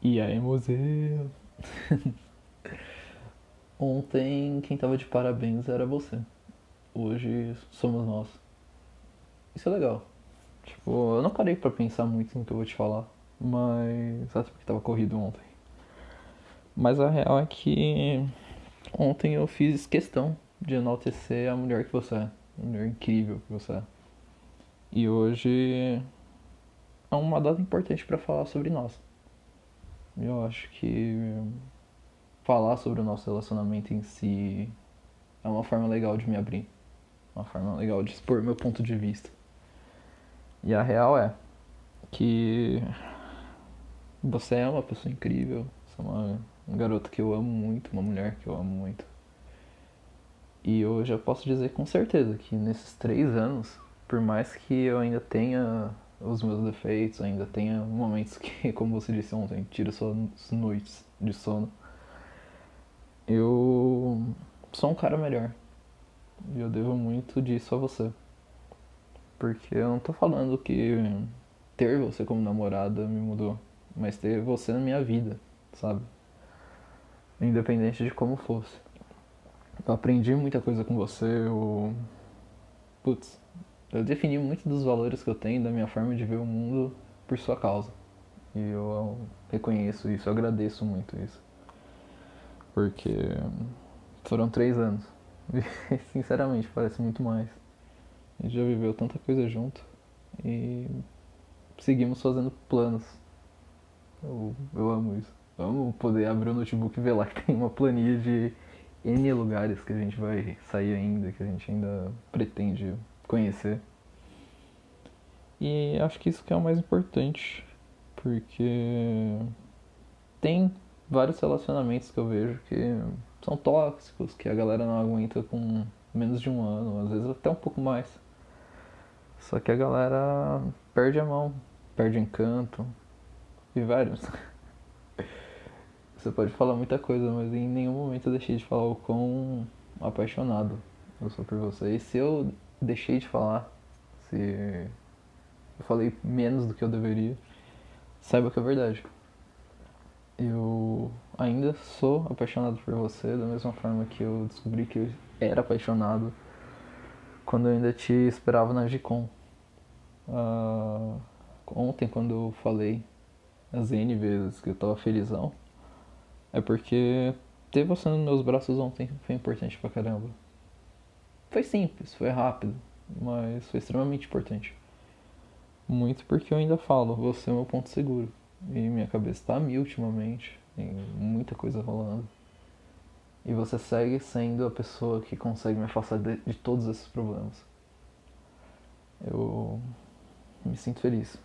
E aí, museu? Ontem quem tava de parabéns era você. Hoje somos nós. Isso é legal. Tipo, eu não parei pra pensar muito no que eu vou te falar, mas até porque tava corrido ontem. Mas a real é que ontem eu fiz questão de enaltecer a mulher que você é, a mulher incrível que você é. E hoje é uma data importante pra falar sobre nós. Eu acho que falar sobre o nosso relacionamento em si é uma forma legal de me abrir, uma forma legal de expor meu ponto de vista. E a real é que você é uma pessoa incrível, você é uma, uma garota que eu amo muito, uma mulher que eu amo muito. E hoje eu posso dizer com certeza que nesses três anos, por mais que eu ainda tenha os meus defeitos, ainda tenha momentos que, como você disse ontem, tira suas noites de sono, eu sou um cara melhor. E eu devo muito disso a você. Porque eu não tô falando que ter você como namorada me mudou, mas ter você na minha vida, sabe? Independente de como fosse. Eu aprendi muita coisa com você, eu. Putz, eu defini muito dos valores que eu tenho, da minha forma de ver o mundo por sua causa. E eu reconheço isso, eu agradeço muito isso. Porque foram três anos. E, sinceramente, parece muito mais. A gente já viveu tanta coisa junto e seguimos fazendo planos. Eu, eu amo isso. Amo poder abrir o notebook e ver lá que tem uma planilha de N lugares que a gente vai sair ainda, que a gente ainda pretende conhecer. E acho que isso que é o mais importante, porque tem vários relacionamentos que eu vejo que são tóxicos, que a galera não aguenta com menos de um ano, às vezes até um pouco mais. Só que a galera perde a mão, perde o encanto e vários. Você pode falar muita coisa, mas em nenhum momento eu deixei de falar o quão apaixonado eu sou por você. E se eu deixei de falar, se eu falei menos do que eu deveria, saiba que é verdade. Eu ainda sou apaixonado por você, da mesma forma que eu descobri que eu era apaixonado quando eu ainda te esperava na Gicom. Uh, ontem, quando eu falei as N vezes que eu tava felizão, é porque ter você nos meus braços ontem foi importante pra caramba. Foi simples, foi rápido, mas foi extremamente importante. Muito porque eu ainda falo, você é meu ponto seguro. E minha cabeça tá mil ultimamente, tem muita coisa rolando. E você segue sendo a pessoa que consegue me afastar de, de todos esses problemas. Eu me sinto feliz.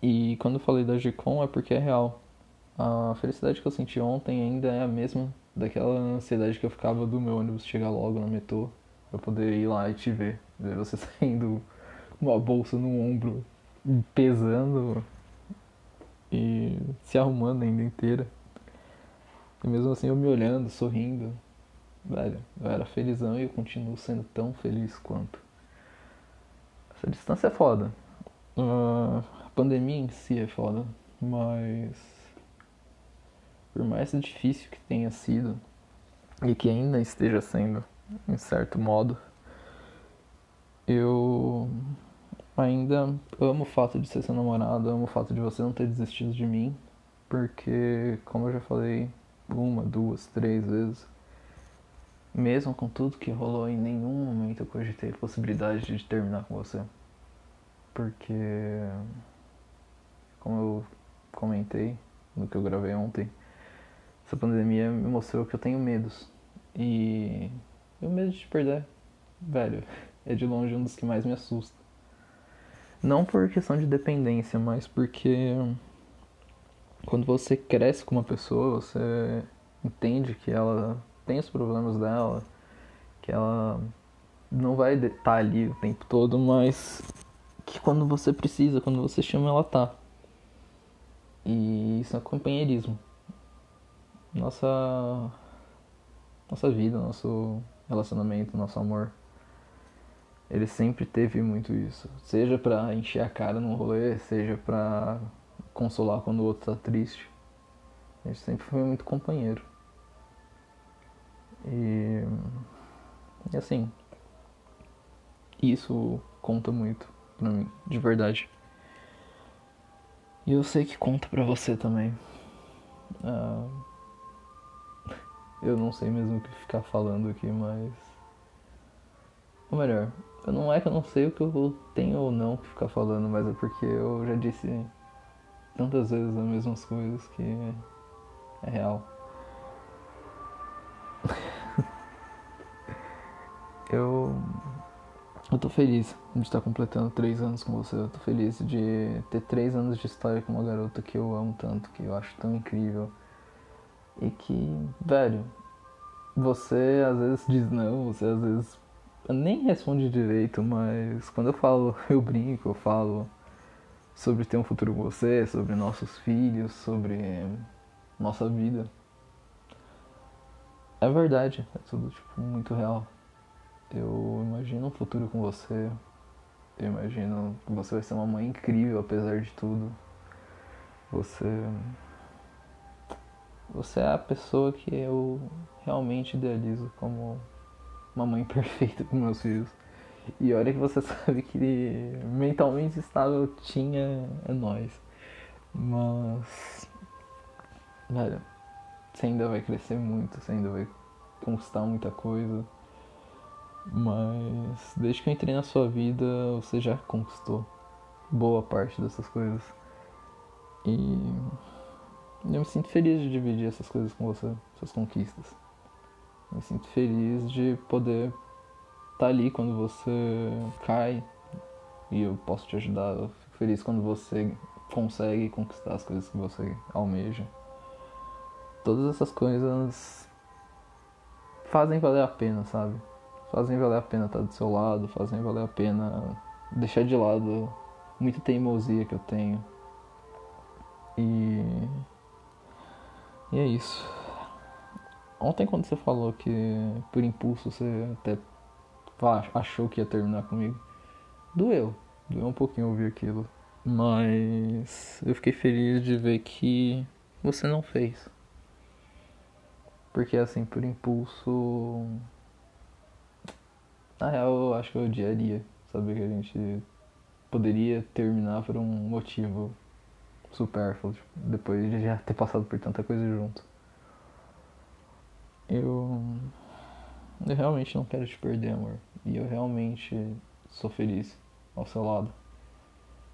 E quando eu falei da Gcom é porque é real. A felicidade que eu senti ontem ainda é a mesma daquela ansiedade que eu ficava do meu ônibus chegar logo no metrô pra poder ir lá e te ver. Ver você saindo com uma bolsa no ombro, pesando e se arrumando ainda inteira. E mesmo assim eu me olhando, sorrindo. Velho, eu era felizão e eu continuo sendo tão feliz quanto. Essa distância é foda. Uh, a pandemia em si é foda, mas por mais difícil que tenha sido e que ainda esteja sendo, em certo modo, eu ainda amo o fato de ser seu namorado, amo o fato de você não ter desistido de mim, porque, como eu já falei uma, duas, três vezes, mesmo com tudo que rolou, em nenhum momento eu cogitei a possibilidade de terminar com você. Porque, como eu comentei no que eu gravei ontem, essa pandemia me mostrou que eu tenho medos. E o medo de te perder, velho, é de longe um dos que mais me assusta. Não por questão de dependência, mas porque quando você cresce com uma pessoa, você entende que ela tem os problemas dela, que ela não vai estar tá ali o tempo todo, mas que quando você precisa, quando você chama, ela tá. E isso é companheirismo. Nossa nossa vida, nosso relacionamento, nosso amor ele sempre teve muito isso. Seja para encher a cara num rolê, seja para consolar quando o outro tá triste. Gente sempre foi muito companheiro. E, e assim, isso conta muito pra mim, de verdade. E eu sei que conta pra você também. Uh, eu não sei mesmo o que ficar falando aqui, mas. Ou melhor, não é que eu não sei o que eu tenho ou não que ficar falando, mas é porque eu já disse tantas vezes as mesmas coisas que é real. eu. Eu tô feliz de estar completando três anos com você. Eu tô feliz de ter três anos de história com uma garota que eu amo tanto, que eu acho tão incrível. E que, velho, você às vezes diz não, você às vezes nem responde direito, mas quando eu falo, eu brinco, eu falo sobre ter um futuro com você, sobre nossos filhos, sobre nossa vida. É verdade, é tudo tipo, muito real. Eu imagino um futuro com você. Eu imagino que você vai ser uma mãe incrível apesar de tudo. Você você é a pessoa que eu realmente idealizo como uma mãe perfeita para meus filhos. E olha que você sabe que mentalmente estável tinha é nós. Mas. Velho, você ainda vai crescer muito, você ainda vai conquistar muita coisa. Mas desde que eu entrei na sua vida, você já conquistou boa parte dessas coisas. E eu me sinto feliz de dividir essas coisas com você, essas conquistas. Me sinto feliz de poder estar tá ali quando você cai e eu posso te ajudar. Eu fico feliz quando você consegue conquistar as coisas que você almeja. Todas essas coisas fazem valer a pena, sabe? Fazem valer a pena estar do seu lado, fazem valer a pena deixar de lado muita teimosia que eu tenho. E e é isso. Ontem quando você falou que por impulso você até achou que ia terminar comigo, doeu. Doeu um pouquinho ouvir aquilo. Mas eu fiquei feliz de ver que você não fez. Porque assim, por impulso. Na real eu acho que eu odiaria saber que a gente poderia terminar por um motivo supérfluo, tipo, depois de já ter passado por tanta coisa junto. Eu. Eu realmente não quero te perder, amor. E eu realmente sou feliz ao seu lado.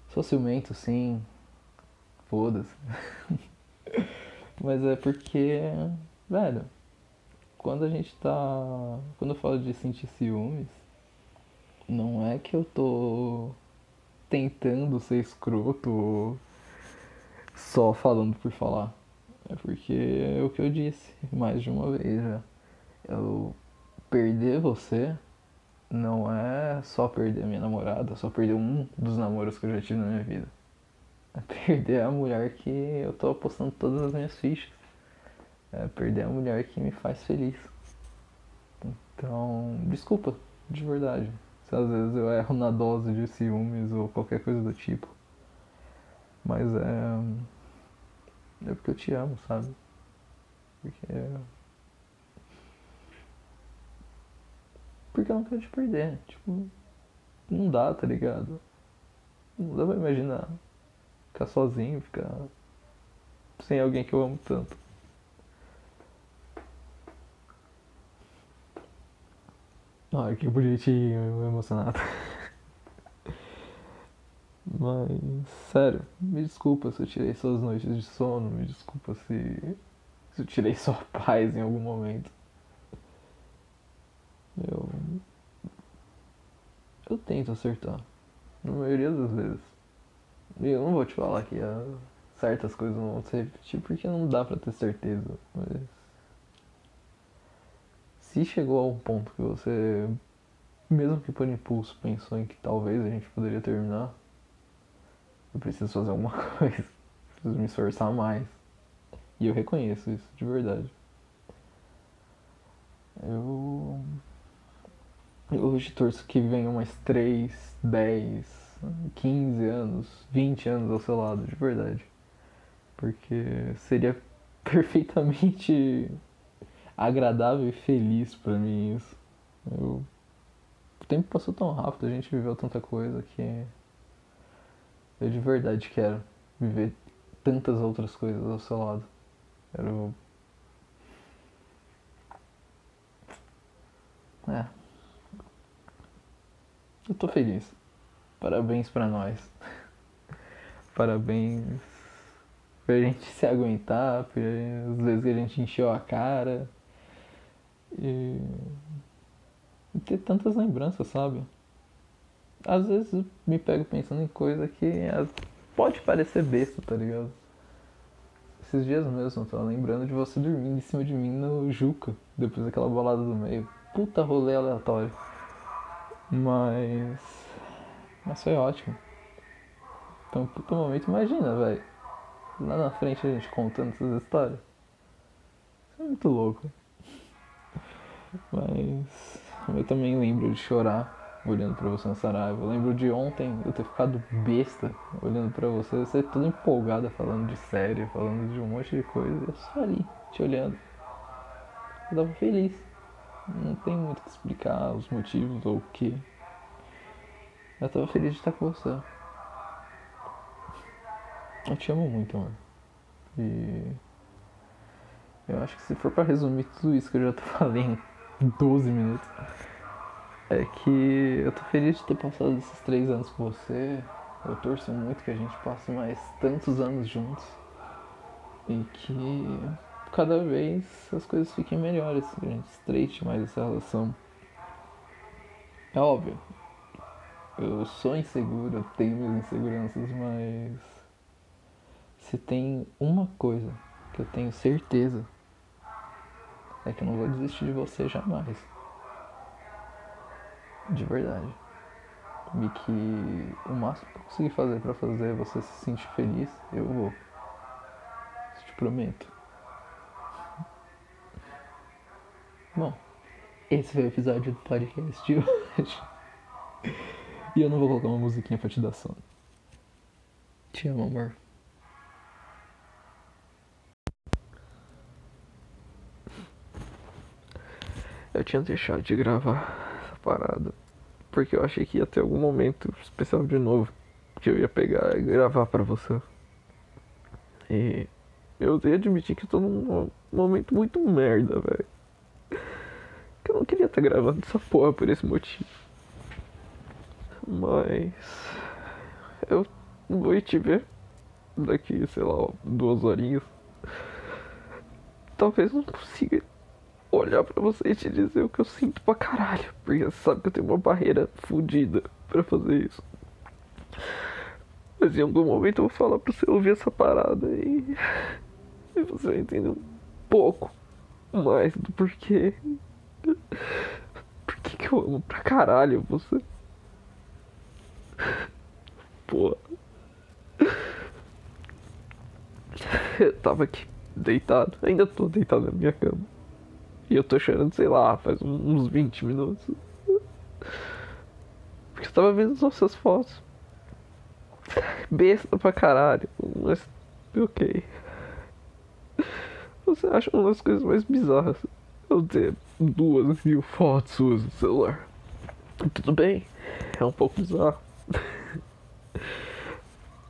Sou ciumento, sim. Foda-se. Mas é porque, velho, quando a gente tá. Quando eu falo de sentir ciúmes, não é que eu tô tentando ser escroto só falando por falar. É porque é o que eu disse mais de uma vez já. Eu perder você não é só perder a minha namorada, só perder um dos namoros que eu já tive na minha vida. É perder a mulher que eu tô apostando todas as minhas fichas. É perder a mulher que me faz feliz. Então, desculpa, de verdade. Se às vezes eu erro na dose de ciúmes ou qualquer coisa do tipo. Mas é. É porque eu te amo, sabe? Porque. Porque eu não quero te perder. Tipo, não dá, tá ligado? Não dá pra imaginar ficar sozinho, ficar sem alguém que eu amo tanto. Ai, que bonitinho, emocionado. Mas, sério, me desculpa se eu tirei suas noites de sono, me desculpa se, se eu tirei sua paz em algum momento. Eu. Eu tento acertar. Na maioria das vezes. E eu não vou te falar que certas coisas não vão se repetir porque não dá pra ter certeza. Mas. Se chegou a um ponto que você, mesmo que por impulso, pensou em que talvez a gente poderia terminar eu preciso fazer alguma coisa. Preciso me esforçar mais. E eu reconheço isso, de verdade. Eu. Eu hoje torço que venham mais 3, 10, 15 anos, 20 anos ao seu lado, de verdade. Porque seria perfeitamente agradável e feliz para mim isso. Eu... O tempo passou tão rápido, a gente viveu tanta coisa que eu de verdade quero viver tantas outras coisas ao seu lado. Quero. É. Eu tô feliz. Parabéns pra nós. Parabéns pra gente se aguentar, pelas vezes que a gente encheu a cara. E, e ter tantas lembranças, sabe? Às vezes me pego pensando em coisa que pode parecer besta, tá ligado? Esses dias mesmo, eu tava lembrando de você dormindo em cima de mim no Juca, depois daquela bolada do meio. Puta rolê aleatório. Mas. Mas foi ótimo. Então, puta momento, imagina, velho. Lá na frente a gente contando essas histórias. Isso é muito louco. Mas. Eu também lembro de chorar olhando para você na Saraiva. Eu lembro de ontem eu ter ficado besta olhando para você, você toda empolgada falando de série, falando de um monte de coisa. Eu só ali, te olhando. Eu tava feliz. Não tem muito que explicar os motivos ou o que. Eu tava feliz de estar com você. Eu te amo muito, mano. E. Eu acho que se for para resumir tudo isso que eu já tô falando em 12 minutos é que eu tô feliz de ter passado esses três anos com você. Eu torço muito que a gente passe mais tantos anos juntos e que cada vez as coisas fiquem melhores, que a gente estreite mais essa relação. É óbvio, eu sou inseguro, eu tenho minhas inseguranças, mas se tem uma coisa que eu tenho certeza é que eu não vou desistir de você jamais. De verdade. E que o máximo que eu conseguir fazer para fazer você se sentir feliz, eu vou. Te prometo. Bom, esse foi o episódio do podcast de hoje. E eu não vou colocar uma musiquinha pra te dar sono. Te amo, amor. Eu tinha deixado de gravar parada. Porque eu achei que ia ter algum momento especial de novo. Que eu ia pegar e gravar pra você. E eu tenho admitir que eu tô num momento muito merda, velho. Que eu não queria estar gravando essa porra por esse motivo. Mas eu vou te ver daqui, sei lá, duas horinhas. Talvez não consiga olhar para você e te dizer o que eu sinto pra caralho. Porque você sabe que eu tenho uma barreira fodida para fazer isso. Mas em algum momento eu vou falar pra você ouvir essa parada e. E você vai entender um pouco mais do porquê. Por que, que eu amo pra caralho você? Pô. Eu tava aqui deitado, ainda tô deitado na minha cama. E eu tô chorando, sei lá, faz uns 20 minutos. Porque eu tava vendo as nossas fotos. Besta pra caralho, mas ok. Você acha uma das coisas mais bizarras eu ter duas mil fotos suas no celular? Tudo bem, é um pouco bizarro.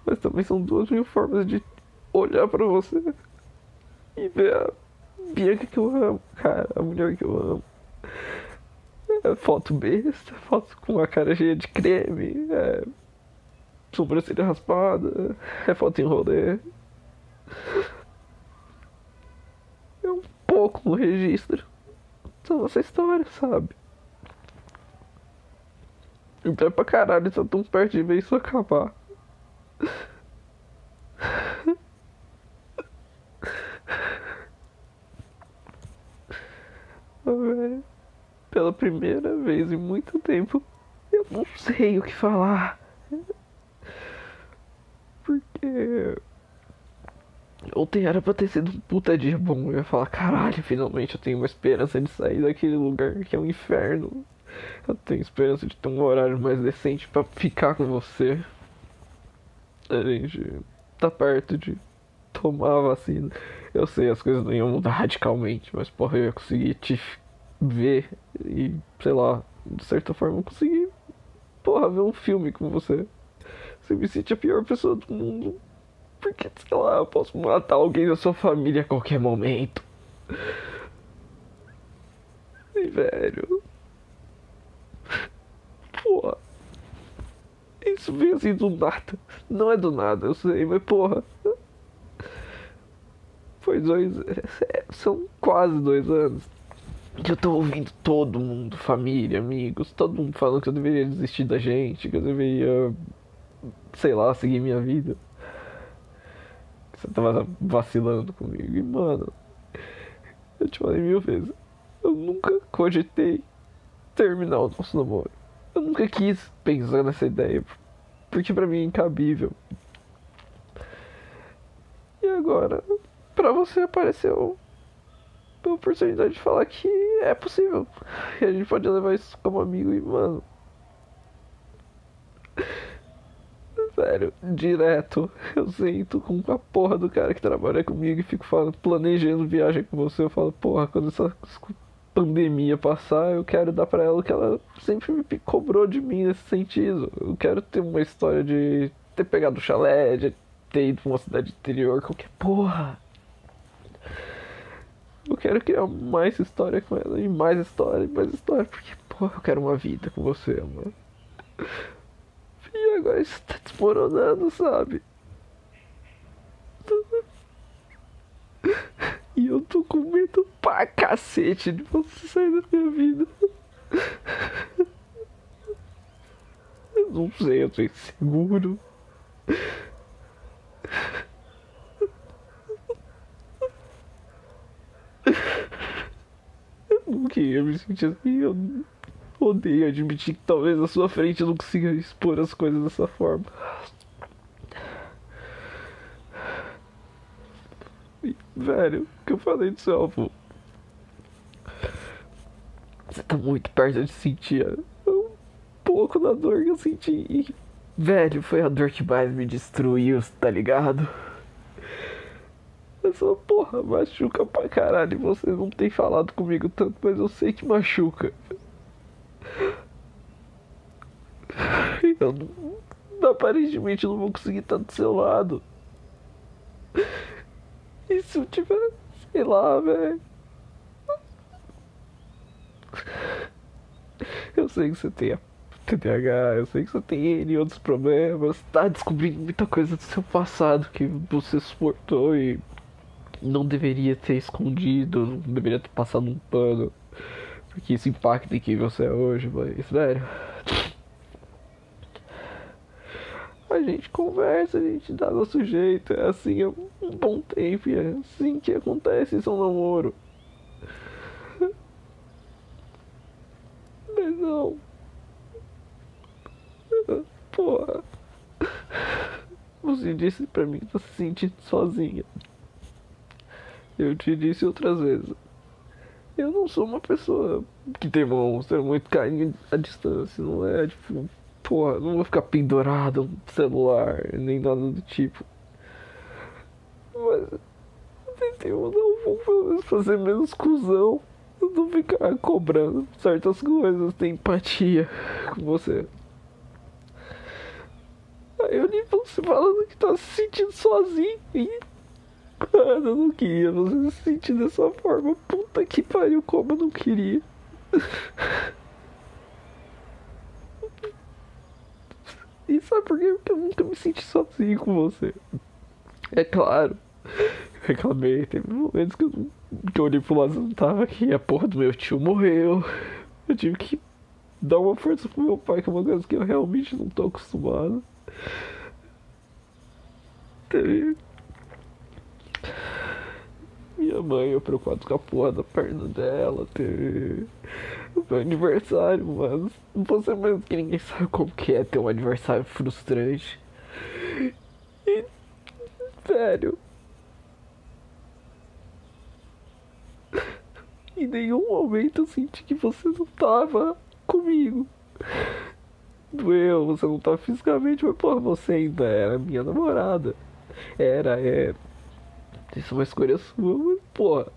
Mas também são duas mil formas de olhar pra você e ver a Bianca que eu amo, cara, a mulher que eu amo. É foto besta, foto com a cara cheia de creme, é sobrancelha raspada, é foto em rolê. É um pouco no registro. São essa história, sabe? E pior pra caralho, tá tão perto de ver isso acabar. Velho. Pela primeira vez em muito tempo, eu não sei o que falar. Porque. Ontem era pra ter sido um puta dia bom. Eu ia falar, caralho, finalmente eu tenho uma esperança de sair daquele lugar que é um inferno. Eu tenho esperança de ter um horário mais decente para ficar com você. A gente tá perto de tomar a vacina. Eu sei, as coisas não iam mudar radicalmente, mas porra, eu ia conseguir te ver e, sei lá, de certa forma eu consegui, porra, ver um filme com você. Você me sente a pior pessoa do mundo. Porque, sei lá, eu posso matar alguém da sua família a qualquer momento. E, velho. Porra. Isso vem assim do nada. Não é do nada, eu sei, mas porra. Foi dois. é, São quase dois anos. Que eu tô ouvindo todo mundo, família, amigos, todo mundo falando que eu deveria desistir da gente, que eu deveria. Sei lá, seguir minha vida. Que você tava vacilando comigo. E mano. Eu te falei mil vezes. Eu nunca cogitei terminar o nosso namoro. Eu nunca quis pensar nessa ideia. Porque pra mim é incabível. E agora, pra você apareceu a oportunidade de falar que é possível. E a gente pode levar isso como amigo e, mano. Sério, direto, eu sento com a porra do cara que trabalha comigo e fico falando, planejando viagem com você. Eu falo, porra, quando essa pandemia passar, eu quero dar pra ela o que ela sempre me cobrou de mim nesse sentido. Eu quero ter uma história de ter pegado o chalé, de ter ido pra uma cidade interior, qualquer porra. Eu quero criar mais história com ela, e mais história, e mais história, porque, porra, eu quero uma vida com você, mano. E agora isso tá desmoronando, sabe? E eu tô com medo pra cacete de você sair da minha vida. Eu não sei, eu tô inseguro. Eu não queria me sentir assim, eu odeio admitir que talvez na sua frente eu não consiga expor as coisas dessa forma. E, velho, o que eu falei do seu avô? Você tá muito perto de sentir um pouco da dor que eu senti. E, velho, foi a dor que mais me destruiu, tá ligado? Essa porra machuca pra caralho. Você não tem falado comigo tanto, mas eu sei que machuca. Eu não, aparentemente não vou conseguir estar do seu lado. E se eu tiver, sei lá, velho. Eu sei que você tem a TDAH, eu sei que você tem N outros problemas, tá descobrindo muita coisa do seu passado que você suportou e não deveria ter escondido, não deveria ter passado um pano. Porque isso impacta em quem você é hoje, mas, velho. A gente conversa, a gente dá nosso jeito, é assim há um bom tempo, é assim que acontece isso é namoro. Mas não. Porra. Você disse pra mim que tá se sentindo sozinha. Eu te disse outras vezes. Eu não sou uma pessoa que demonstra muito carinho à distância, não é tipo, porra, não vou ficar pendurado no celular, nem nada do tipo. Mas eu pelo menos fazer menos cuzão, não ficar cobrando certas coisas, ter empatia com você. Aí eu li você falando que tá se sentindo sozinho e Mano, eu não queria você se sentir dessa forma. Puta que pariu, como eu não queria. E sabe por quê? Porque eu nunca me senti sozinho com você. É claro. Reclamei, teve momentos que eu, que eu olhei pro lado e não tava aqui. A porra do meu tio morreu. Eu tive que dar uma força pro meu pai, que é uma coisa que eu realmente não tô acostumado. Teve minha mãe, eu preocupado com a porra da perna dela, ter meu aniversário, mas você mesmo que ninguém sabe como que é ter um aniversário frustrante. E, velho. Em nenhum momento eu senti que você não tava comigo. Doeu, você não tava fisicamente, mas porra, você ainda era minha namorada. Era, é Isso é uma escolha sua, mas, porra.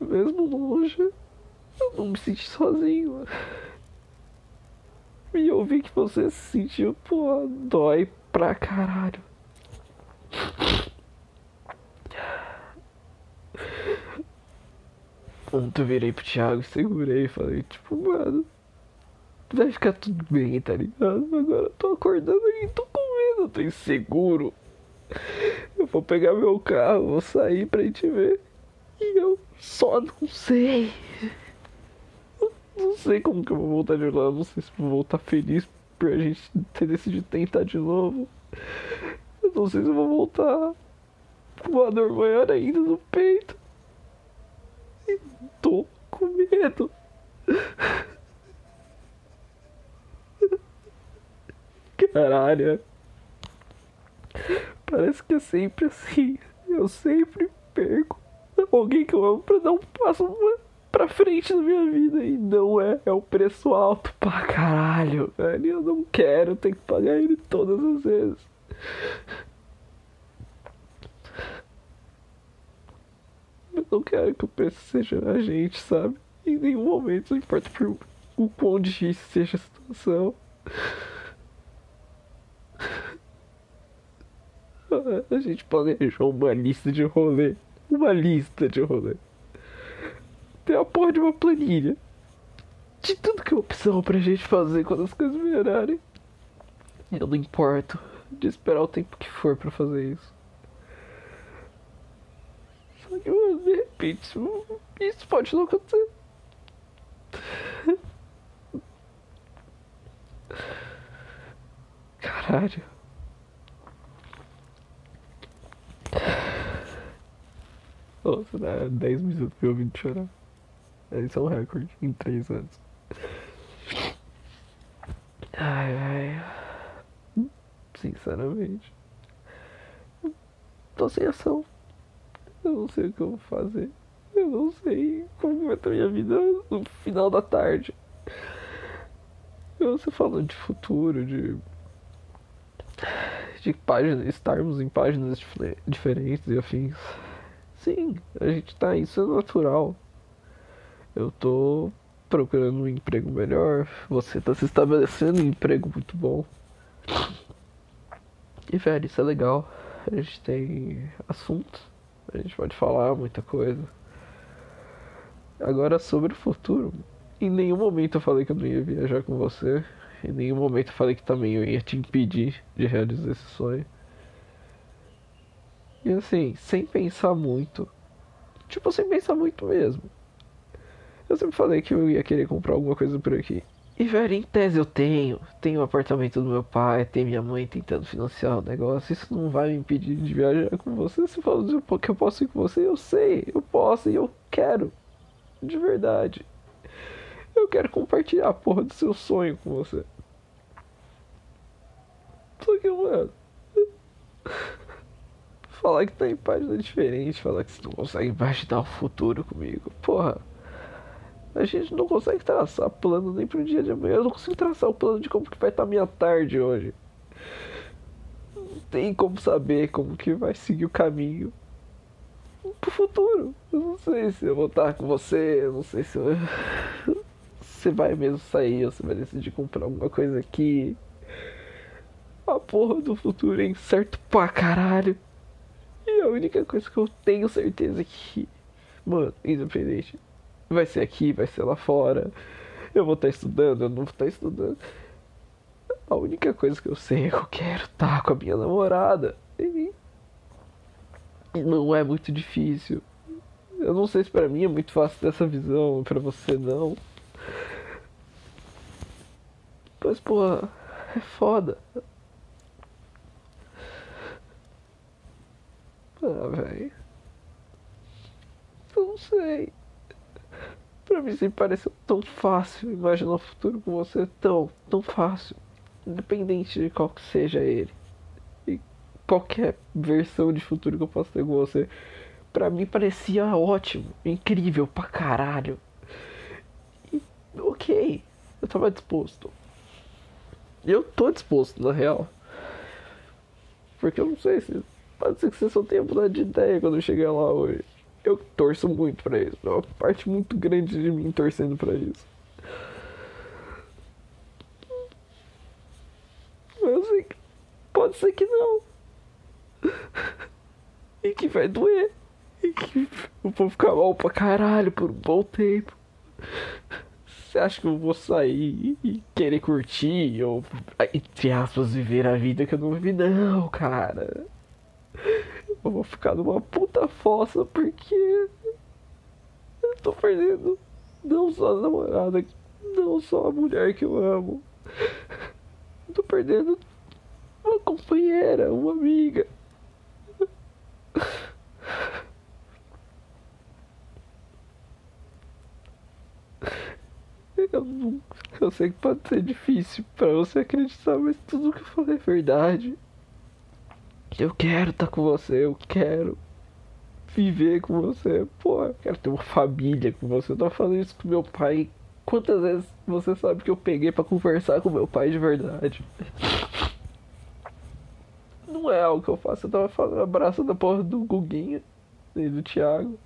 Mesmo longe, eu não me senti sozinho. E eu vi que você se sentiu, porra, dói pra caralho. Ontem eu virei pro Thiago, segurei e falei, tipo, mano, vai ficar tudo bem, tá ligado? Agora eu tô acordando e tô com medo, eu tô inseguro. Vou pegar meu carro, vou sair pra gente ver. E eu só não sei. Não sei como que eu vou voltar de lá, não sei se vou voltar feliz por a gente ter decidido tentar de novo. Eu não sei se eu vou voltar com uma dor maior ainda no peito. E tô com medo. Caralho. Parece que é sempre assim. Eu sempre perco alguém que eu amo pra dar um passo pra frente na minha vida. E não é. É o preço alto pra caralho, velho. Eu não quero ter que pagar ele todas as vezes. Eu não quero que o preço seja a gente, sabe? Em nenhum momento, não importa por o quão difícil seja a situação. A gente planejou uma lista de rolê. Uma lista de rolê. Tem a porra de uma planilha. De tudo que é opção pra gente fazer quando as coisas melhorarem. Eu não importo de esperar o tempo que for pra fazer isso. Só que, mano, de repente, isso, pode não acontecer. Caralho. Nossa, dá 10 minutos me ouvindo chorar. Esse é um recorde em 3 anos. Ai, ai. Sinceramente. Tô sem ação. Eu não sei o que eu vou fazer. Eu não sei como vai estar minha vida no final da tarde. Você falando de futuro, de. de páginas, estarmos em páginas dif- diferentes e afins. Sim, a gente tá, isso é natural. Eu tô procurando um emprego melhor, você tá se estabelecendo um emprego muito bom. E velho, isso é legal. A gente tem assuntos, a gente pode falar muita coisa. Agora sobre o futuro, em nenhum momento eu falei que eu não ia viajar com você. Em nenhum momento eu falei que também eu ia te impedir de realizar esse sonho. E assim, sem pensar muito. Tipo, sem pensar muito mesmo. Eu sempre falei que eu ia querer comprar alguma coisa por aqui. E velho, em tese eu tenho. Tenho o apartamento do meu pai, tem minha mãe tentando financiar o negócio. Isso não vai me impedir de viajar com você. Se fala que eu posso ir com você, eu sei, eu posso e eu quero. De verdade. Eu quero compartilhar a porra do seu sonho com você. Só que, mano. Falar que tá em página diferente, falar que você não consegue imaginar o futuro comigo. Porra. A gente não consegue traçar plano nem pro dia de amanhã. Eu não consigo traçar o plano de como que vai estar minha tarde hoje. Não tem como saber como que vai seguir o caminho pro futuro. Eu não sei se eu vou estar com você, eu não sei se eu... você vai mesmo sair, ou você vai decidir comprar alguma coisa aqui. A porra do futuro é incerto pra caralho. E a única coisa que eu tenho certeza é que, mano, independente, vai ser aqui, vai ser lá fora. Eu vou estar estudando, eu não vou estar estudando. A única coisa que eu sei é que eu quero estar com a minha namorada. E não é muito difícil. Eu não sei se pra mim é muito fácil ter essa visão, pra você não. Mas, pô, é foda. Ah, velho. Eu não sei. Pra mim sempre pareceu tão fácil imaginar o futuro com você. Tão, tão fácil. Independente de qual que seja ele. E qualquer versão de futuro que eu possa ter com você. Pra mim parecia ótimo. Incrível pra caralho. E, ok. Eu tava disposto. Eu tô disposto, na real. Porque eu não sei se Pode ser que você só tenha mudado de ideia quando eu chegar lá hoje. Eu torço muito pra isso. É uma parte muito grande de mim torcendo pra isso. Eu sei que pode ser que não. E que vai doer. E que eu vou ficar mal pra caralho por um bom tempo. Você acha que eu vou sair e querer curtir ou, entre aspas, viver a vida que eu não vivi? Não, cara. Eu vou ficar numa puta fossa porque eu tô perdendo não só a namorada, não só a mulher que eu amo. Eu tô perdendo uma companheira, uma amiga. Eu, não, eu sei que pode ser difícil pra você acreditar, mas tudo que eu falei é verdade. Eu quero estar tá com você, eu quero viver com você. Pô, eu quero ter uma família com você. Eu tava falando isso com meu pai. Quantas vezes você sabe que eu peguei para conversar com meu pai de verdade? Não é algo que eu faço. Eu tava falando, abraçando a porra do Guguinha e do Thiago.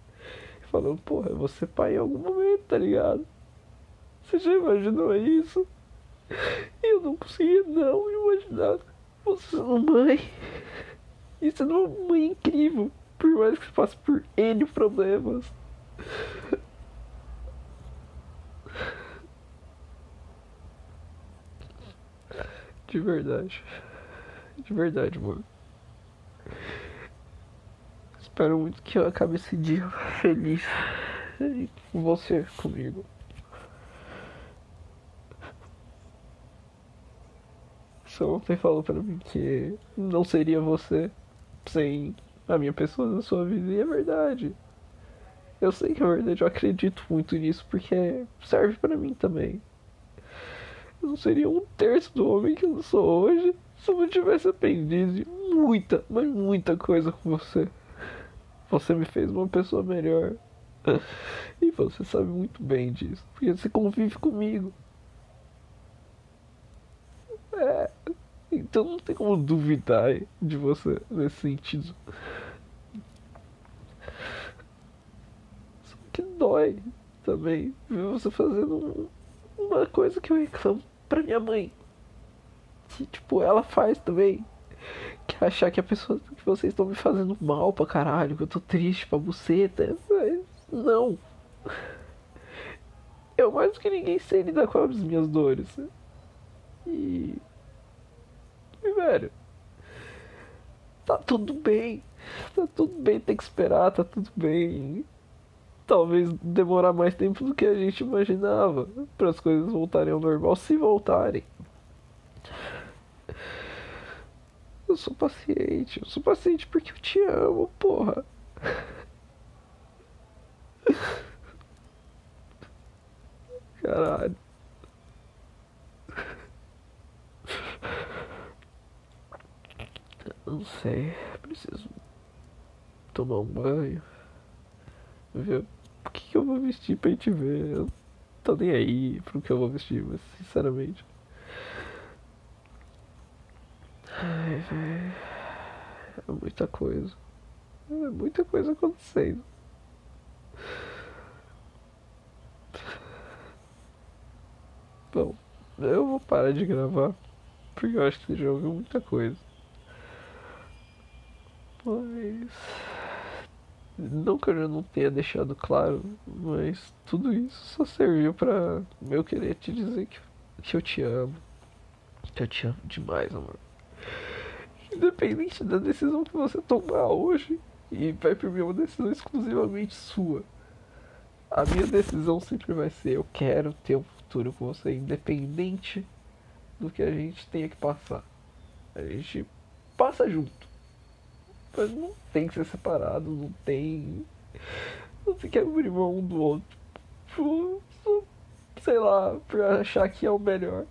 Falando, porra, eu vou ser pai em algum momento, tá ligado? Você já imaginou isso? Eu não conseguia não imaginar você sendo mãe. Isso é uma mãe incrível. Por mais que você passe por N problemas. De verdade. De verdade, mano. Espero muito que eu acabe esse dia feliz com você comigo. Você ontem falou pra mim que não seria você sem a minha pessoa na sua vida. E é verdade. Eu sei que é verdade, eu acredito muito nisso porque serve para mim também. Eu não seria um terço do homem que eu sou hoje se eu não tivesse aprendido de muita, mas muita coisa com você. Você me fez uma pessoa melhor. E você sabe muito bem disso, porque você convive comigo. É, então não tem como duvidar de você nesse sentido. Só que dói também ver você fazendo uma coisa que eu reclamo pra minha mãe. Que tipo, ela faz também. Que achar que a pessoa que vocês estão me fazendo mal pra caralho, que eu tô triste pra buceta. Mas não. Eu mais do que ninguém sei lidar com as minhas dores. E. Velho. Tá tudo bem. Tá tudo bem, tem que esperar, tá tudo bem. Talvez demorar mais tempo do que a gente imaginava para as coisas voltarem ao normal, se voltarem. Eu sou paciente, eu sou paciente porque eu te amo, porra. Caralho. Não sei, preciso tomar um banho. Ver o que, que eu vou vestir pra gente ver. Eu tô nem aí pro que eu vou vestir, mas sinceramente. Ai, velho. É muita coisa. É muita coisa acontecendo. Bom, eu vou parar de gravar. Porque eu acho que já ouviu muita coisa. Mas. Não que eu já não tenha deixado claro, mas tudo isso só serviu pra eu querer te dizer que, que eu te amo. Que eu te amo demais, amor. Independente da decisão que você tomar hoje, e vai por mim uma decisão exclusivamente sua. A minha decisão sempre vai ser: eu quero ter um futuro com você, independente do que a gente tenha que passar. A gente passa junto. Mas não tem que ser separado, não tem. Não tem que abrir mão um do outro. Tipo, sei lá, pra achar que é o melhor.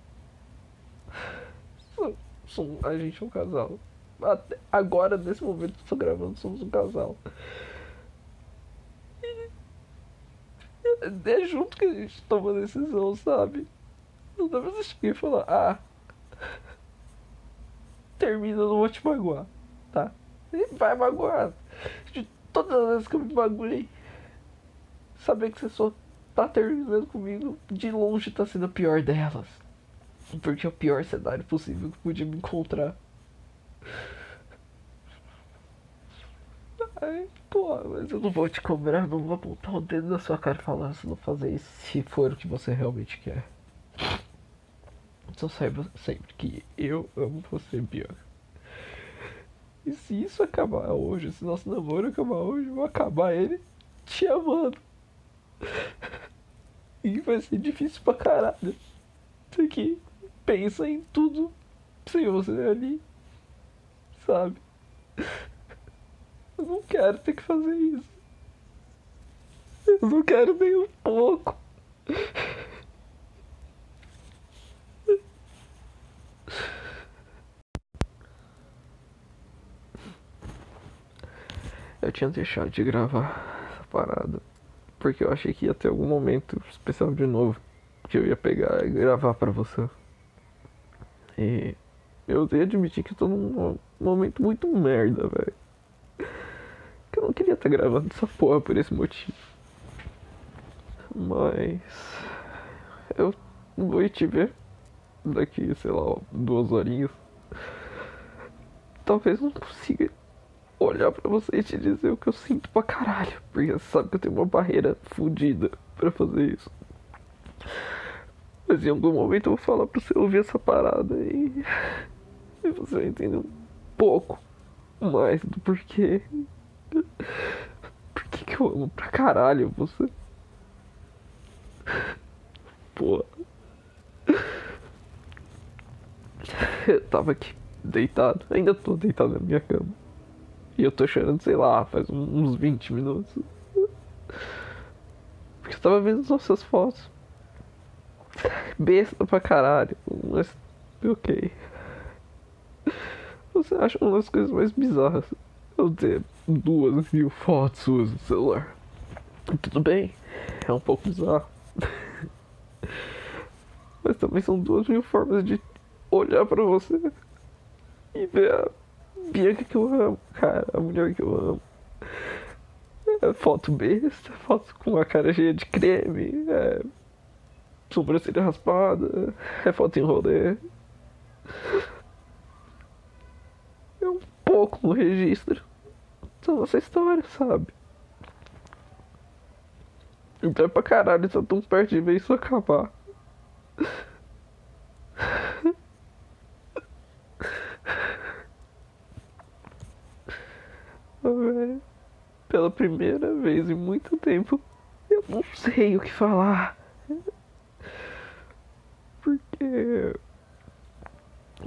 A gente é um casal. Até agora, nesse momento que estou gravando, somos um casal. E é junto que a gente toma a decisão, sabe? Não dá pra chegar e falar, ah, termina, não vou te magoar, tá? E vai magoar. De todas as vezes que eu me magoei, saber que você só tá terminando comigo, de longe tá sendo a pior delas. Porque é o pior cenário possível que podia me encontrar. Ai, pô, mas eu não vou te cobrar, não vou apontar o dedo na sua cara e falar se não fazer isso se for o que você realmente quer. Só saiba sempre que eu amo você, Bianca. E se isso acabar hoje, se nosso namoro acabar hoje, eu vou acabar ele te amando. E vai ser difícil pra caralho. Porque pensa em tudo sem você ali. Sabe? Eu não quero ter que fazer isso. Eu não quero nem um pouco. Eu tinha deixado de gravar essa parada. Porque eu achei que ia ter algum momento especial de novo. Que eu ia pegar e gravar pra você. E eu tenho admitir que eu tô num momento muito merda, velho. Que eu não queria estar gravando essa porra por esse motivo. Mas eu vou te ver daqui, sei lá, duas horinhas. Talvez não consiga olhar pra você e te dizer o que eu sinto pra caralho. Porque você sabe que eu tenho uma barreira fodida pra fazer isso. Mas em algum momento eu vou falar pra você ouvir essa parada e, e você vai entender um pouco mais do porquê. Por que eu amo pra caralho você? Pô. Eu tava aqui deitado, ainda tô deitado na minha cama. E eu tô chorando, sei lá, faz uns 20 minutos. Porque eu tava vendo as nossas fotos. Besta pra caralho, mas ok. Você acha uma das coisas mais bizarras eu ter duas mil fotos suas no celular? Tudo bem, é um pouco bizarro. Mas também são duas mil formas de olhar pra você e ver a Bianca que eu amo, cara, a mulher que eu amo. É foto besta, foto com a cara cheia de creme, é sobrancelha raspada, é foto em rolê. É um pouco no registro da nossa história, sabe? Então é pra caralho, tá tão perto de ver isso acabar. Velho. Pela primeira vez em muito tempo, eu não sei o que falar. Porque.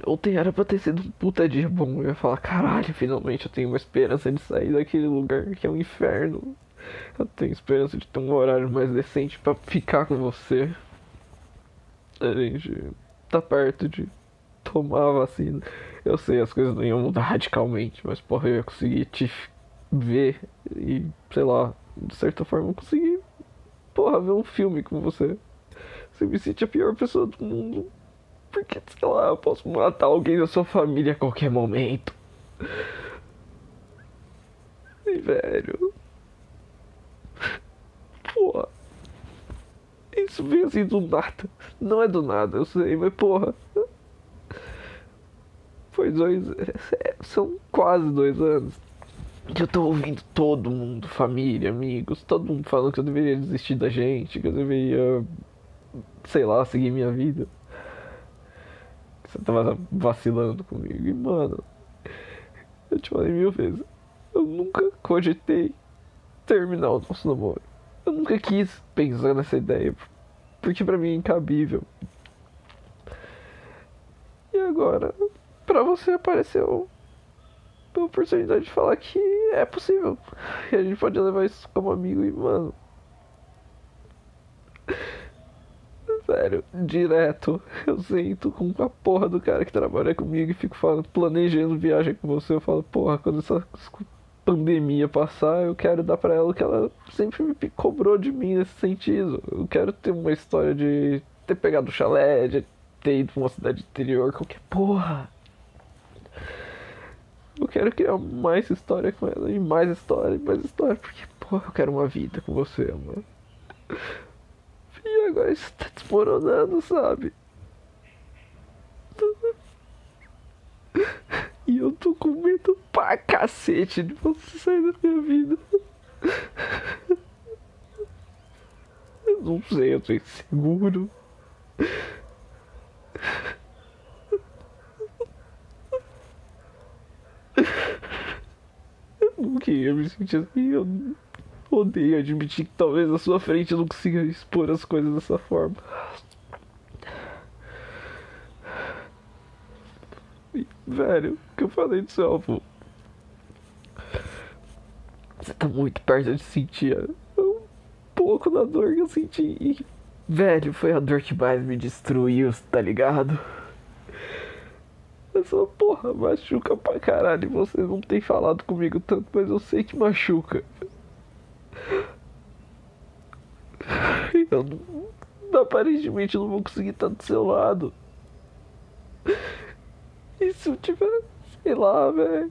Ontem era pra ter sido um puta dia bom. Eu ia falar, caralho, finalmente eu tenho uma esperança de sair daquele lugar que é um inferno. Eu tenho esperança de ter um horário mais decente para ficar com você. A gente tá perto de tomar a vacina. Eu sei, as coisas não iam mudar radicalmente, mas porra, eu ia conseguir te ver e, sei lá, de certa forma conseguir, porra, ver um filme com você. Você me sente a pior pessoa do mundo. Porque, sei lá, eu posso matar alguém da sua família a qualquer momento. E, velho. Porra. Isso vem assim do nada. Não é do nada, eu sei, mas porra. Foi dois. É, são quase dois anos que eu tô ouvindo todo mundo, família, amigos, todo mundo falando que eu deveria desistir da gente, que eu deveria, sei lá, seguir minha vida. Você tava vacilando comigo. E, mano, eu te falei mil vezes, eu nunca cogitei terminar o nosso namoro. Eu nunca quis pensar nessa ideia, porque pra mim é incabível. E agora, pra você apareceu a oportunidade de falar que é possível. E a gente pode levar isso como amigo e, mano. Sério, direto, eu sento com a porra do cara que trabalha comigo e fico falando, planejando viagem com você. Eu falo, porra, quando essa pandemia passar, eu quero dar pra ela o que ela sempre me cobrou de mim nesse sentido. Eu quero ter uma história de ter pegado o chalé, de ter ido pra uma cidade interior, qualquer porra. Eu quero criar mais história com ela, e mais história, e mais história, porque, pô, eu quero uma vida com você, mano. E agora isso tá desmoronando, sabe? E eu tô com medo pra cacete de você sair da minha vida. Eu não sei, eu tô inseguro. Eu não queria me sentir assim, eu odeio admitir que talvez na sua frente eu não consiga expor as coisas dessa forma. E, velho, o que eu falei do seu avô? Você tá muito perto de sentir um pouco da dor que eu senti. E, velho, foi a dor que mais me destruiu, tá ligado? Essa porra machuca pra caralho. Você não tem falado comigo tanto, mas eu sei que machuca. Eu não, aparentemente não vou conseguir estar do seu lado. E se eu tiver, sei lá, velho.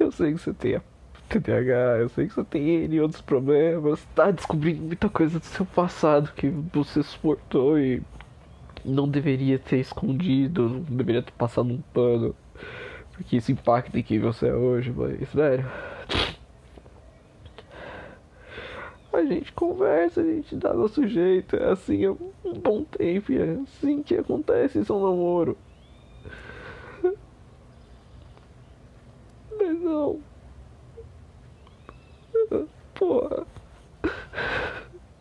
Eu sei que você tem a TDAH, eu sei que você tem N outros problemas, tá descobrindo muita coisa do seu passado que você suportou e não deveria ter escondido, não deveria ter passado um pano, porque isso impacta em quem você é hoje, mas, velho. A gente conversa, a gente dá nosso jeito, é assim há um bom tempo, é assim que acontece isso é namoro. Mas não. Porra.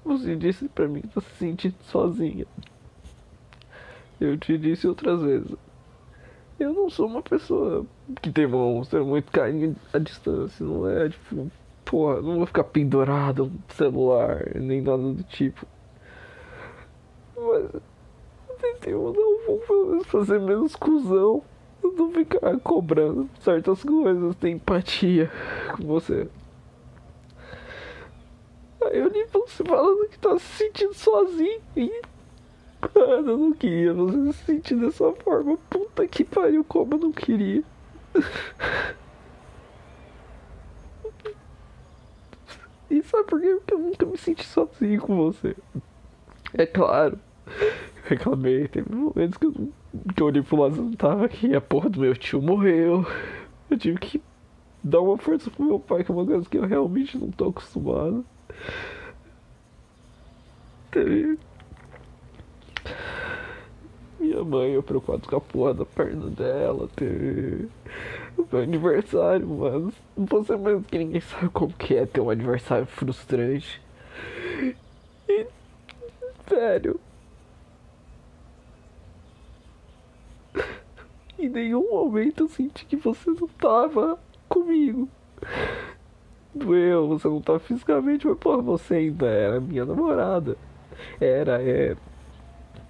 Você disse pra mim que tá se sentindo sozinha. Eu te disse outras vezes. Eu não sou uma pessoa que tem mostra muito carinho à distância, não é tipo, porra, não vou ficar pendurado no celular, nem nada do tipo. Mas eu pelo menos fazer menos cuzão. Não ficar cobrando certas coisas, ter empatia com você. Aí eu li falando que tá se sentindo sozinho e Mano, eu não queria você se sentir dessa forma. Puta que pariu, como eu não queria. E sabe por quê? Porque eu nunca me senti sozinho com você. É claro. Eu reclamei, teve momentos que eu, que eu olhei pro lado e não tava aqui. A porra do meu tio morreu. Eu tive que dar uma força pro meu pai, que é uma coisa que eu realmente não tô acostumado. Teve minha mãe, eu preocupado com a porra da perna dela, ter o meu aniversário, mas você mesmo que ninguém sabe como que é ter um aniversário frustrante. E, velho. Em nenhum momento eu senti que você não tava comigo. Doeu, você não tava fisicamente, mas porra, você ainda era minha namorada. Era, é.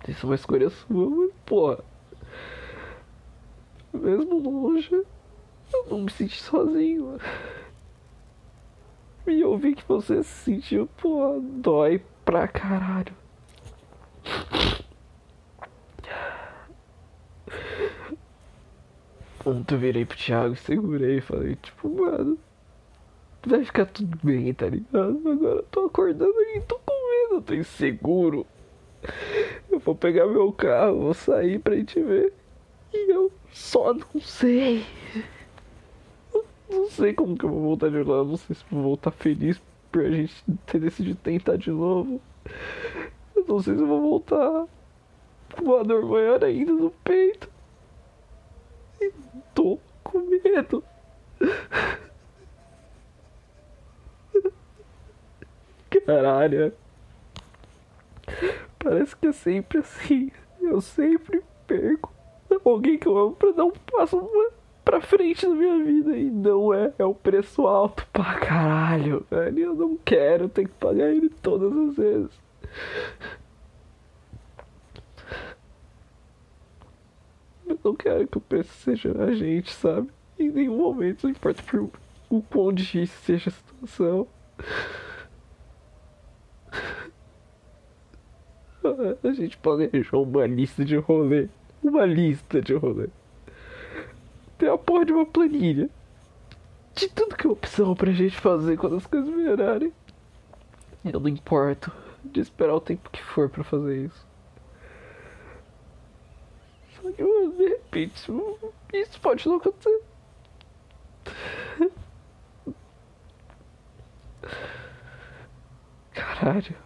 Isso é uma escolha sua, mas porra. Mesmo longe, eu não me senti sozinho. E eu vi que você se sentiu, porra, dói pra caralho. Ontem eu virei pro Thiago, segurei e falei, tipo, mano, vai ficar tudo bem, tá ligado? Agora eu tô acordando e tô com medo, tô inseguro. Eu vou pegar meu carro, vou sair pra gente ver. E eu só não sei. Não sei como que eu vou voltar de lá. Não sei se vou voltar feliz por a gente ter decidido tentar de novo. Eu não sei se eu vou voltar com uma dor maior ainda no peito. E tô com medo. Caralho. Parece que é sempre assim. Eu sempre perco alguém que eu amo pra dar um passo pra frente na minha vida. E não é. É o preço alto pra caralho, velho. Eu não quero ter que pagar ele todas as vezes. Eu não quero que o preço seja a gente, sabe? Em nenhum momento, não importa por o quão difícil seja a situação. A gente planejou uma lista de rolê uma lista de rolê. Tem a porra de uma planilha. De tudo que é opção pra gente fazer quando as coisas melhorarem. Eu não importo de esperar o tempo que for pra fazer isso. Só que, mano, de repente, isso, isso pode não acontecer. Caralho.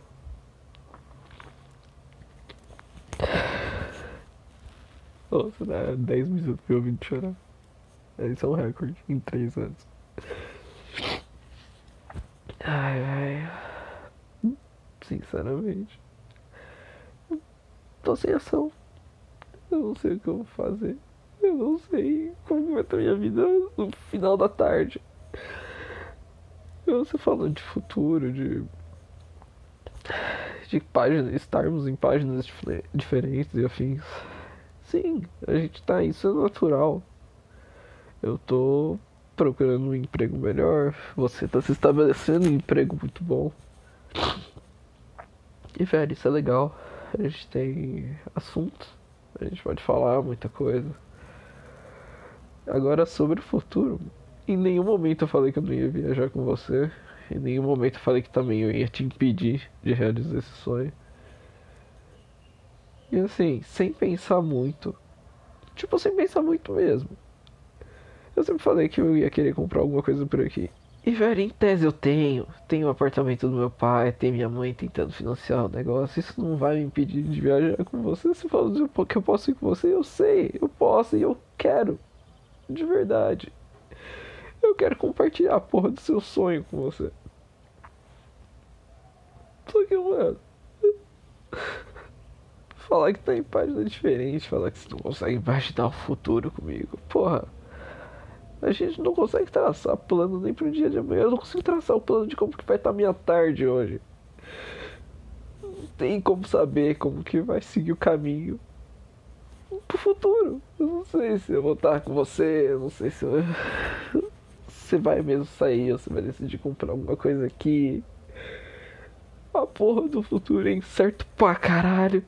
Nossa, dá 10 minutos me ouvindo chorar. Esse é um recorde em 3 anos. Ai, ai. Sinceramente. Tô sem ação. Eu não sei o que eu vou fazer. Eu não sei como vai estar minha vida no final da tarde. Você falando de futuro, de. de páginas, estarmos em páginas dif- diferentes e afins. Sim, a gente tá, isso é natural. Eu tô procurando um emprego melhor, você tá se estabelecendo um emprego muito bom. E velho, isso é legal. A gente tem assuntos, a gente pode falar muita coisa. Agora sobre o futuro, em nenhum momento eu falei que eu não ia viajar com você. Em nenhum momento eu falei que também eu ia te impedir de realizar esse sonho. E assim, sem pensar muito. Tipo, sem pensar muito mesmo. Eu sempre falei que eu ia querer comprar alguma coisa por aqui. E velho, em tese eu tenho. Tenho o apartamento do meu pai, tem minha mãe tentando financiar o negócio. Isso não vai me impedir de viajar com você. Você falou que eu posso ir com você, eu sei, eu posso e eu quero. De verdade. Eu quero compartilhar a porra do seu sonho com você. Só que, mano. Falar que tá em página diferente, falar que você não consegue imaginar o futuro comigo. Porra. A gente não consegue traçar plano nem pro dia de amanhã. Eu não consigo traçar o plano de como que vai estar minha tarde hoje. Não tem como saber como que vai seguir o caminho pro futuro. Eu não sei se eu vou estar com você, eu não sei se eu... você vai mesmo sair, ou você vai decidir comprar alguma coisa aqui. A porra do futuro é incerto pra caralho.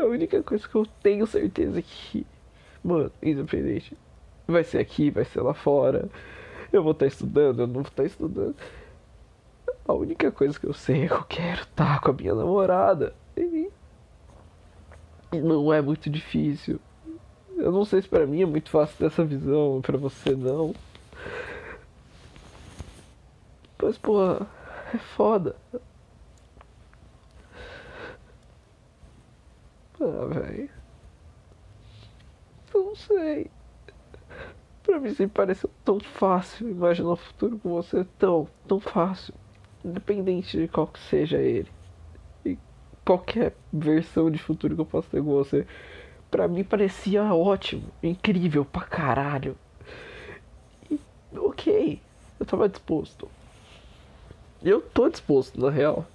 A única coisa que eu tenho certeza que, mano, independente, vai ser aqui, vai ser lá fora. Eu vou estar estudando, eu não vou estar estudando. A única coisa que eu sei é que eu quero estar com a minha namorada. E não é muito difícil. Eu não sei se pra mim é muito fácil ter essa visão, pra você não. Mas, porra, é foda. Ah, velho. Não sei. Pra mim sempre pareceu tão fácil imaginar o futuro com você. Tão, tão fácil. Independente de qual que seja ele. E qualquer versão de futuro que eu possa ter com você. Pra mim parecia ótimo. Incrível pra caralho. E, ok. Eu tava disposto. Eu tô disposto, na real.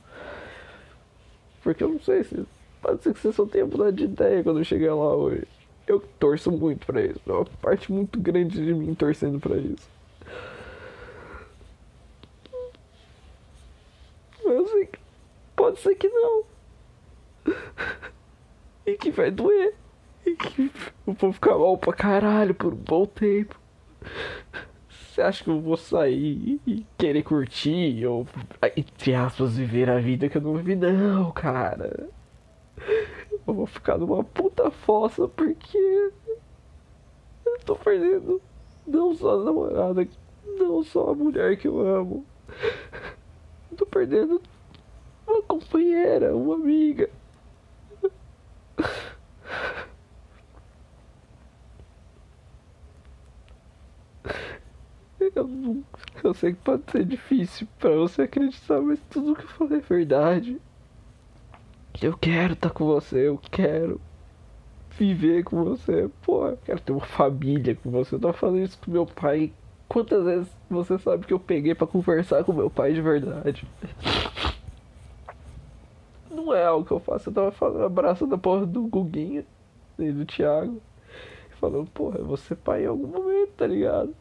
Porque eu não sei se. Pode ser que você só tenha mudado de ideia quando chegar lá hoje. Eu torço muito pra isso. É uma parte muito grande de mim torcendo pra isso. Eu sei que pode ser que não. E que vai doer. E que eu vou ficar mal pra caralho por um bom tempo. Você acha que eu vou sair e querer curtir ou, entre aspas, viver a vida que eu não vivi? Não, cara. Eu vou ficar numa puta fossa porque eu tô perdendo não só a namorada, não só a mulher que eu amo. Eu tô perdendo uma companheira, uma amiga. Eu, não, eu sei que pode ser difícil pra você acreditar, mas tudo que eu falei é verdade. Eu quero estar com você, eu quero viver com você. Pô, eu quero ter uma família com você. Eu tava falando isso com meu pai. Quantas vezes você sabe que eu peguei pra conversar com meu pai de verdade? Não é algo que eu faço. Eu tava falando, abraçando a porra do Guguinha e do Thiago. Falando, porra, eu vou ser pai em algum momento, tá ligado?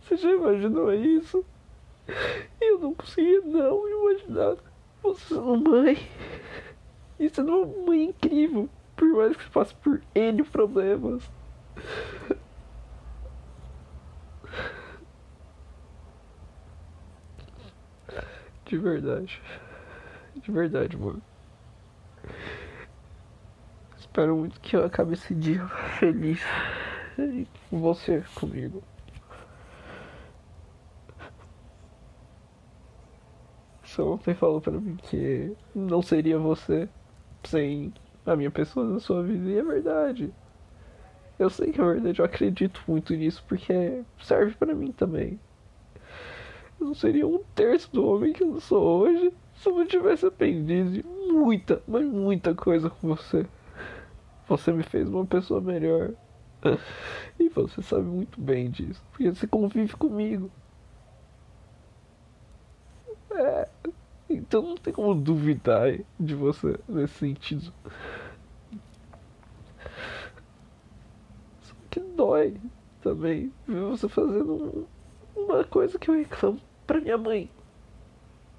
Você já imaginou isso? Eu não conseguia não imaginar você sendo mãe. Sendo uma mãe incrível. Por mais que você passe por N problemas. De verdade. De verdade, mano. Espero muito que eu acabe esse dia feliz. Com você comigo. Você ontem falou pra mim que não seria você sem a minha pessoa na sua vida. E é verdade. Eu sei que é verdade, eu acredito muito nisso porque serve pra mim também. Eu não seria um terço do homem que eu sou hoje se eu não tivesse aprendido de muita, mas muita coisa com você. Você me fez uma pessoa melhor. E você sabe muito bem disso, porque você convive comigo. É, então não tem como duvidar de você nesse sentido. Só que dói também ver você fazendo uma coisa que eu reclamo pra minha mãe.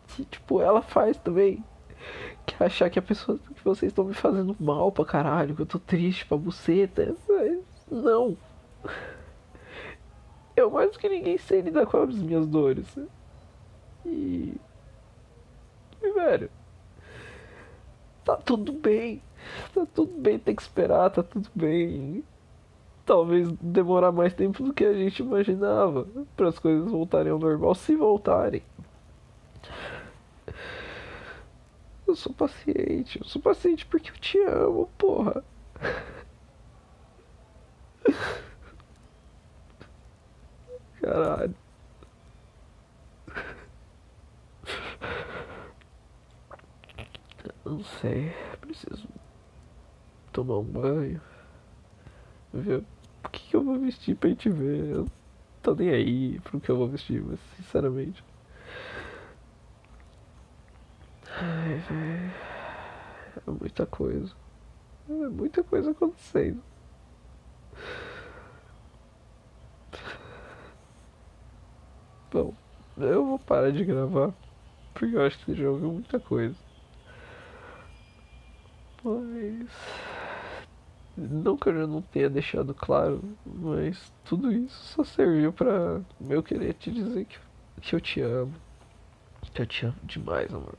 Que tipo, ela faz também. Que é achar que a pessoa que vocês estão me fazendo mal pra caralho, que eu tô triste pra buceta. Mas não. Eu mais do que ninguém sei lidar com as minhas dores. E. Velho. Tá tudo bem. Tá tudo bem, tem que esperar, tá tudo bem. Talvez demorar mais tempo do que a gente imaginava para as coisas voltarem ao normal, se voltarem. Eu sou paciente, eu sou paciente porque eu te amo, porra. Caralho. Não sei, preciso tomar um banho. Ver o que, que eu vou vestir pra gente ver. Eu tô nem aí pro que eu vou vestir, mas sinceramente. Ai, velho. É muita coisa. É muita coisa acontecendo. Bom, eu vou parar de gravar. Porque eu acho que você já ouviu muita coisa. Mas. Não que eu já não tenha deixado claro, mas tudo isso só serviu pra eu querer te dizer que, que eu te amo. Que eu te amo demais, amor.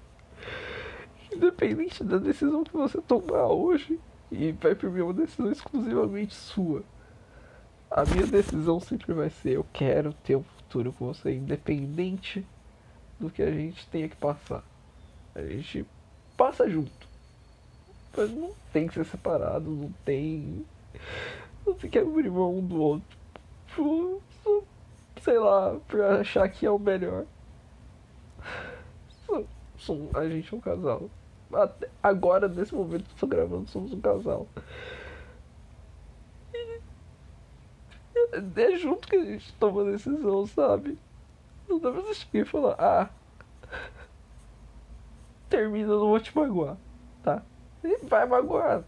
Independente da decisão que você tomar hoje, e vai por mim uma decisão exclusivamente sua. A minha decisão sempre vai ser: eu quero ter um futuro com você, independente do que a gente tenha que passar. A gente passa junto. Mas não tem que ser separado, não tem. Não tem que abrir mão um do outro. Tipo, sei lá, pra achar que é o melhor. A gente é um casal. Até agora, nesse momento que estou gravando, somos um casal. E é junto que a gente toma a decisão, sabe? Não dá pra você chegar e falar, ah, termina, não vou te magoar, tá? E vai magoar.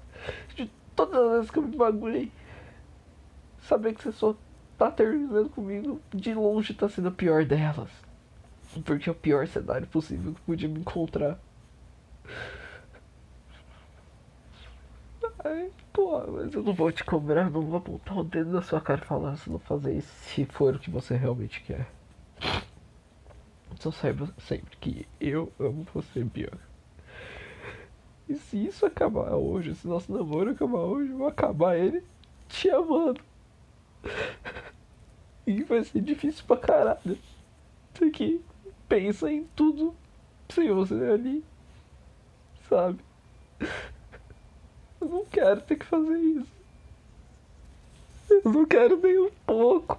De todas as vezes que eu me magoei, saber que você só tá terminando comigo, de longe tá sendo a pior delas. Porque é o pior cenário possível que podia me encontrar. Ai, pô, mas eu não vou te cobrar, não vou apontar o dedo na sua cara e falar se não fazer isso se for o que você realmente quer. Só saiba sempre que eu amo você, Bianca. E se isso acabar hoje, se nosso namoro acabar hoje, eu vou acabar ele te amando. E vai ser difícil pra caralho. Tem que pensa em tudo sem você ali. Sabe? Eu não quero ter que fazer isso. Eu não quero nem um pouco.